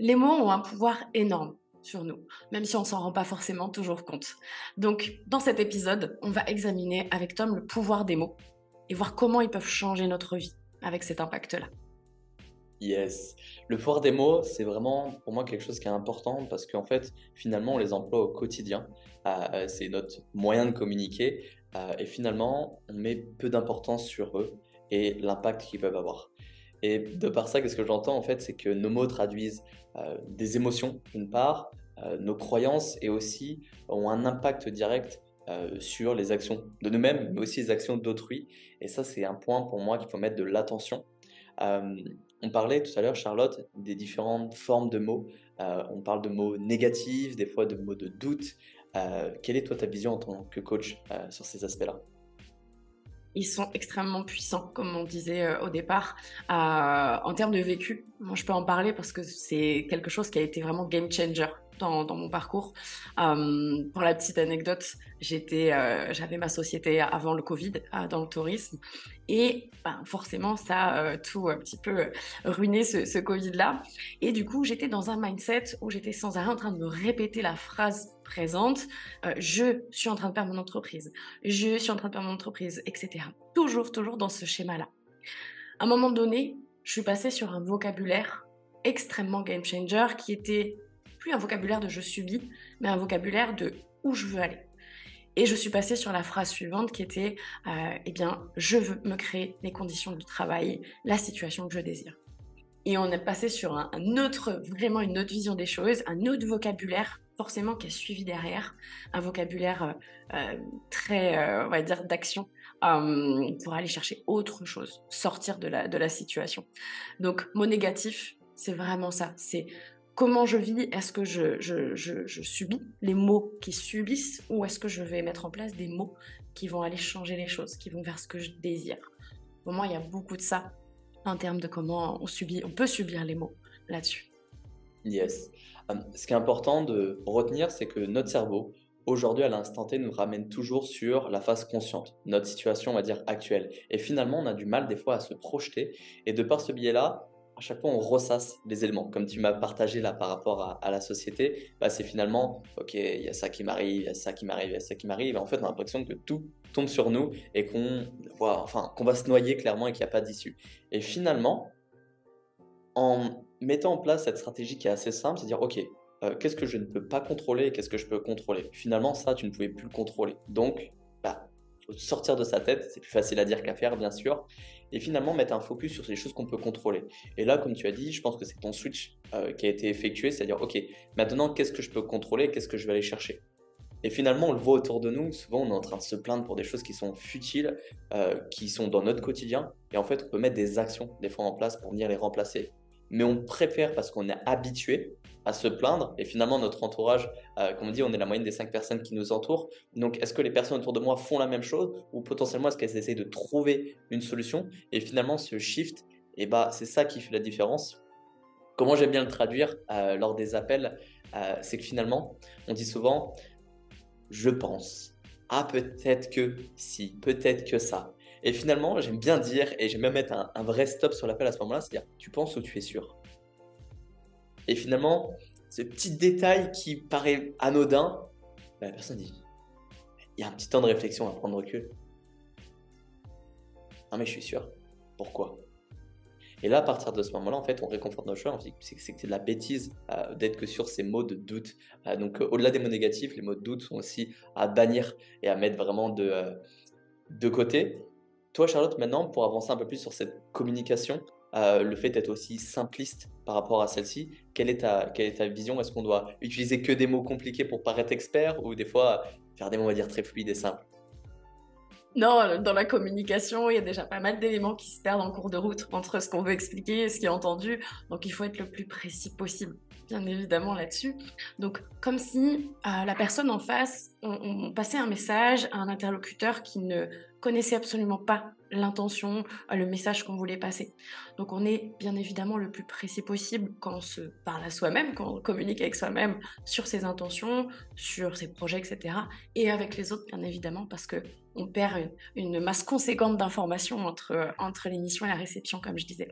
Les mots ont un pouvoir énorme sur nous, même si on s'en rend pas forcément toujours compte. Donc, dans cet épisode, on va examiner avec Tom le pouvoir des mots et voir comment ils peuvent changer notre vie avec cet impact-là. Yes. Le pouvoir des mots, c'est vraiment pour moi quelque chose qui est important parce qu'en fait, finalement, on les emploie au quotidien. Euh, c'est notre moyen de communiquer euh, et finalement, on met peu d'importance sur eux et l'impact qu'ils peuvent avoir. Et de par ça, qu'est-ce que j'entends en fait, c'est que nos mots traduisent euh, des émotions, d'une part, nos croyances et aussi ont un impact direct sur les actions de nous-mêmes, mais aussi les actions d'autrui. Et ça, c'est un point pour moi qu'il faut mettre de l'attention. On parlait tout à l'heure, Charlotte, des différentes formes de mots. Euh, on parle de mots négatifs, des fois de mots de doute. Euh, quelle est toi ta vision en tant que coach euh, sur ces aspects-là? Ils sont extrêmement puissants, comme on disait au départ. en termes de vécu, moi je peux en parler parce que c'est quelque chose qui a été vraiment game changer dans, mon parcours. pour la petite anecdote, j'étais, j'avais ma société avant le Covid dans le tourisme et ben, forcément, ça a euh, tout un petit peu euh, ruiné ce, Covid-là. Et du coup, j'étais dans un mindset où j'étais sans arrêt en train de me répéter la phrase présente euh, je suis en train de perdre mon entreprise, je suis en train de perdre mon entreprise, etc. Toujours, toujours dans ce schéma-là. À un moment donné, je suis passée sur un vocabulaire extrêmement game changer qui était un vocabulaire de je subis, mais un vocabulaire de où je veux aller. Et je suis passée sur la phrase suivante qui était euh, Eh bien, je veux me créer les conditions de travail, la situation que je désire. Et on est passé sur un, autre, vraiment une autre vision des choses, un autre vocabulaire forcément qui a suivi derrière, un vocabulaire euh, euh, très, on va dire, d'action pour aller chercher autre chose, sortir de la, de la situation. Donc, mot négatif, c'est vraiment ça. C'est comment je vis Est-ce que je, subis les mots qui subissent ou est-ce que je vais mettre en place des mots qui vont aller changer les choses, qui vont vers ce que je désire? Pour moi, il y a beaucoup de ça en termes de comment on subit, on peut subir les mots là-dessus. Yes. Hum, ce qui est important de retenir, c'est que notre cerveau, aujourd'hui à l'instant T, nous ramène toujours sur la phase consciente, notre situation, on va dire, actuelle. Et finalement, on a du mal des fois à se projeter. Et de par ce biais-là, à chaque fois on ressasse les éléments. Comme tu m'as partagé là par rapport à, la société, bah, c'est finalement, ok, il y a ça qui m'arrive, il y a ça qui m'arrive, il y a ça qui m'arrive. En fait, on a l'impression que tout tombe sur nous et qu'on enfin, qu'on va se noyer clairement et qu'il n'y a pas d'issue. Et finalement, en mettant en place cette stratégie qui est assez simple, c'est dire, ok, euh, qu'est-ce que je ne peux pas contrôler et qu'est-ce que je peux contrôler? Finalement, ça, tu ne pouvais plus le contrôler. Donc, sortir de sa tête, c'est plus facile à dire qu'à faire, bien sûr, et finalement mettre un focus sur les choses qu'on peut contrôler. Et là, comme tu as dit, je pense que c'est ton switch euh, qui a été effectué, c'est-à-dire, ok, maintenant, qu'est-ce que je peux contrôler, qu'est-ce que je vais aller chercher? Et finalement, on le voit autour de nous, souvent on est en train de se plaindre pour des choses qui sont futiles, euh, qui sont dans notre quotidien. Et en fait, on peut mettre des actions, des fois en place pour venir les remplacer mais on préfère parce qu'on est habitué à se plaindre et finalement notre entourage, euh, comme on dit, on est la moyenne des cinq personnes qui nous entourent. Donc est-ce que les personnes autour de moi font la même chose ou potentiellement est-ce qu'elles essaient de trouver une solution? Et finalement ce shift, eh bah, c'est ça qui fait la différence. Comment j'aime bien le traduire euh, lors des appels, euh, c'est que finalement on dit souvent je pense, ah peut-être que si, peut-être que ça. Et finalement, j'aime bien dire, et j'aime même mettre un, vrai stop sur l'appel à ce moment-là, c'est-à-dire, tu penses ou tu es sûr Et finalement, ce petit détail qui paraît anodin, bah, la personne dit, il y a un petit temps de réflexion à prendre recul. Non mais je suis sûr. Pourquoi? Et là, à partir de ce moment-là, en fait, on réconforte nos choix. On dit que c'est de la bêtise euh, d'être que sur ces mots de doute. Euh, donc, euh, au-delà des mots négatifs, les mots de doute sont aussi à bannir et à mettre vraiment de, de côté. Toi, Charlotte, maintenant, pour avancer un peu plus sur cette communication, euh, le fait d'être aussi simpliste par rapport à celle-ci, quelle, est ta, quelle est ta vision? Est-ce qu'on doit utiliser que des mots compliqués pour paraître expert ou des fois faire des mots, on va dire, très fluides et simples? Non, dans la communication, il y a déjà pas mal d'éléments qui se perdent en cours de route entre ce qu'on veut expliquer et ce qui est entendu. Donc il faut être le plus précis possible, bien évidemment là-dessus. Donc comme si euh, la personne en face, on, passait un message à un interlocuteur qui ne connaissait absolument pas l'intention, euh, le message qu'on voulait passer. Donc on est bien évidemment le plus précis possible quand on se parle à soi-même, quand on communique avec soi-même sur ses intentions, sur ses projets, etc. Et avec les autres, bien évidemment, parce que on perd une, masse conséquente d'informations entre, entre l'émission et la réception, comme je disais.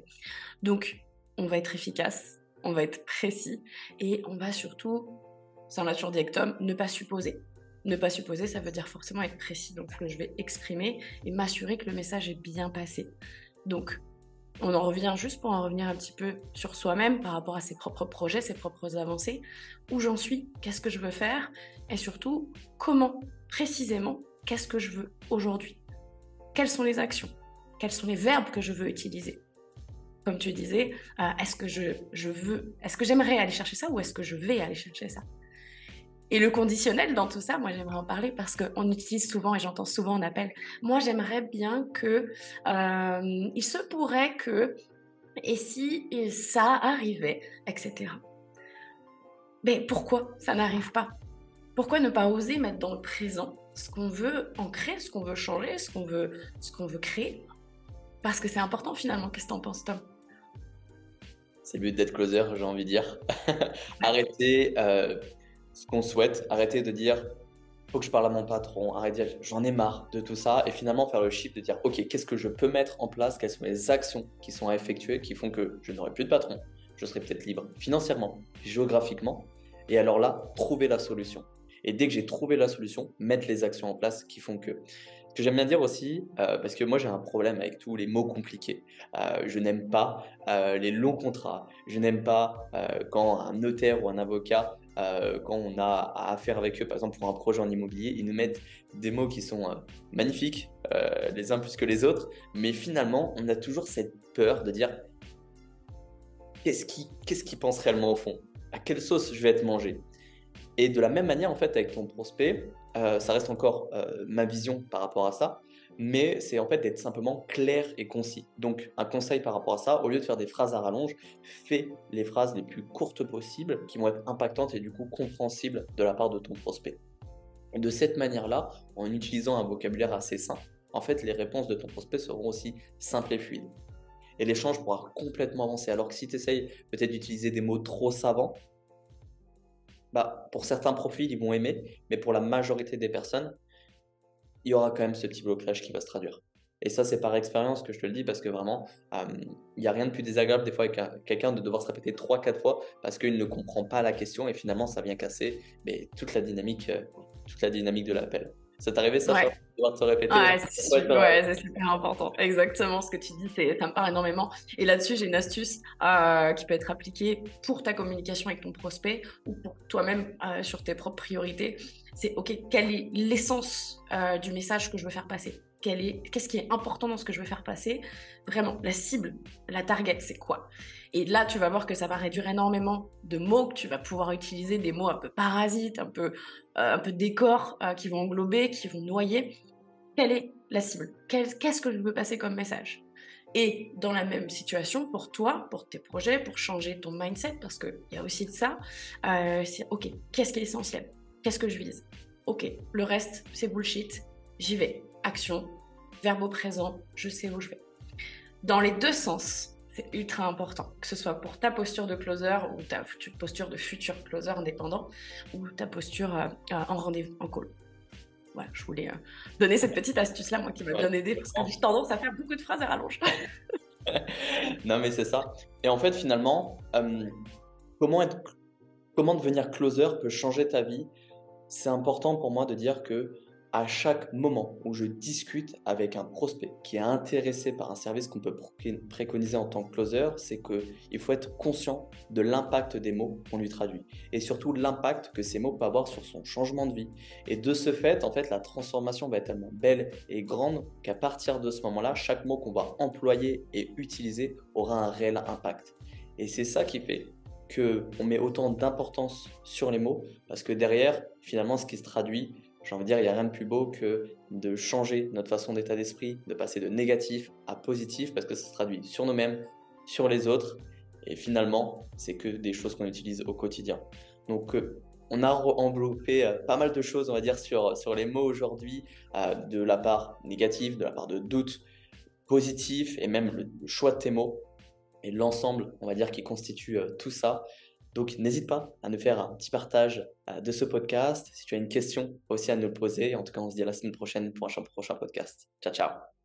Donc on va être efficace, on va être précis et on va surtout, sans la nature direct ne pas supposer. Ne pas supposer, ça veut dire forcément être précis. Donc, je vais exprimer et m'assurer que le message est bien passé. Donc, on en revient juste pour en revenir un petit peu sur soi-même par rapport à ses propres projets, ses propres avancées. Où j'en suis, qu'est-ce que je veux faire et surtout comment précisément qu'est-ce que je veux aujourd'hui? Quelles sont les actions? Quels sont les verbes que je veux utiliser? Comme tu disais, euh, est-ce que je, je veux, est-ce que j'aimerais aller chercher ça ou est-ce que je vais aller chercher ça? Et le conditionnel dans tout ça, moi j'aimerais en parler parce qu'on utilise souvent et j'entends souvent en appel. Moi j'aimerais bien que euh, il se pourrait que et si ça arrivait, etc. Mais pourquoi ça n'arrive pas? Pourquoi ne pas oser mettre dans le présent ce qu'on veut ancrer, ce qu'on veut changer, ce qu'on veut, ce qu'on veut créer? Parce que c'est important finalement. Qu'est-ce que t'en penses, Tom? C'est le but d'être closer, j'ai envie de dire. Arrêtez euh, ce qu'on souhaite. Arrêtez de dire faut que je parle à mon patron, arrêtez de dire j'en ai marre de tout ça et finalement faire le shift de dire ok qu'est-ce que je peux mettre en place, quelles sont les actions qui sont à effectuer qui font que je n'aurai plus de patron, je serai peut-être libre financièrement, géographiquement et alors là trouver la solution. Et dès que j'ai trouvé la solution, mettre les actions en place qui font que. Que j'aime bien dire aussi, euh, parce que moi j'ai un problème avec tous les mots compliqués. Euh, je n'aime pas euh, les longs contrats. Je n'aime pas quand un notaire ou un avocat quand on a affaire avec eux, par exemple pour un projet en immobilier, ils nous mettent des mots qui sont magnifiques, les uns plus que les autres, mais finalement, on a toujours cette peur de dire qu'est-ce qui, qu'est-ce qui pense réellement au fond? À quelle sauce je vais être mangé? Et de la même manière, en fait, avec ton prospect, ça reste encore ma vision par rapport à ça, mais c'est en fait d'être simplement clair et concis. Donc un conseil par rapport à ça, au lieu de faire des phrases à rallonge, fais les phrases les plus courtes possibles qui vont être impactantes et du coup compréhensibles de la part de ton prospect. De cette manière-là, en utilisant un vocabulaire assez simple, en fait les réponses de ton prospect seront aussi simples et fluides. Et l'échange pourra complètement avancer. Alors que si tu essayes peut-être d'utiliser des mots trop savants, bah, pour certains profils, ils vont aimer, mais pour la majorité des personnes, il y aura quand même ce petit blocage qui va se traduire. Et ça, c'est par expérience que je te le dis parce que vraiment, il n'y a rien de plus désagréable des fois avec quelqu'un de devoir se répéter 3-4 fois parce qu'il ne comprend pas la question et finalement, ça vient casser toute la dynamique, euh, toute la dynamique de l'appel. Ça t'est arrivé ça ouais. te répéter Ouais, c'est super, important. Exactement ce que tu dis, ça me parle énormément. Et là-dessus, j'ai une astuce euh, qui peut être appliquée pour ta communication avec ton prospect ou pour toi-même euh, sur tes propres priorités. C'est OK, quelle est l'essence euh, du message que je veux faire passer? Qu'est-ce qui est important dans ce que je veux faire passer? Vraiment, la cible, la target, c'est quoi? Et là, tu vas voir que ça va réduire énormément de mots que tu vas pouvoir utiliser, des mots un peu parasites, un peu, euh, un peu décor, euh, qui vont englober, qui vont noyer. Quelle est la cible? Qu'est-ce que je veux passer comme message? Et dans la même situation, pour toi, pour tes projets, pour changer ton mindset, parce qu'il y a aussi de ça, c'est OK, qu'est-ce qui est essentiel? Qu'est-ce que je vise? Ok, le reste, c'est bullshit. J'y vais. Action, verbe au présent, je sais où je vais. Dans les deux sens, c'est ultra important, que ce soit pour ta posture de closer ou ta posture de futur closer indépendant ou ta posture euh, euh, en rendez-vous, en call. Voilà, je voulais euh, donner cette petite astuce-là, moi qui m'a bien aidé, parce que j'ai tendance à faire beaucoup de phrases à rallonge. non, mais c'est ça. Et en fait, finalement, comment, être, comment devenir closer peut changer ta vie c'est important pour moi de dire que à chaque moment où je discute avec un prospect qui est intéressé par un service qu'on peut préconiser en tant que closer, c'est qu'il faut être conscient de l'impact des mots qu'on lui traduit et surtout l'impact que ces mots peuvent avoir sur son changement de vie. Et de ce fait, en fait, la transformation va être tellement belle et grande qu'à partir de ce moment-là, chaque mot qu'on va employer et utiliser aura un réel impact. Et c'est ça qui fait qu'on met autant d'importance sur les mots, parce que derrière, finalement, ce qui se traduit, j'ai envie de dire, il n'y a rien de plus beau que de changer notre façon d'état d'esprit, de passer de négatif à positif, parce que ça se traduit sur nous-mêmes, sur les autres, et finalement, c'est que des choses qu'on utilise au quotidien. Donc, euh, on a enveloppé euh, pas mal de choses, on va dire, sur, sur les mots aujourd'hui, euh, de la part négative, de la part de doute, positif, et même le choix de tes mots et l'ensemble, on va dire, qui constitue tout ça. Donc, n'hésite pas à nous faire un petit partage euh, de ce podcast. Si tu as une question, aussi à nous le poser. En tout cas, on se dit à la semaine prochaine pour un prochain podcast. Ciao, ciao.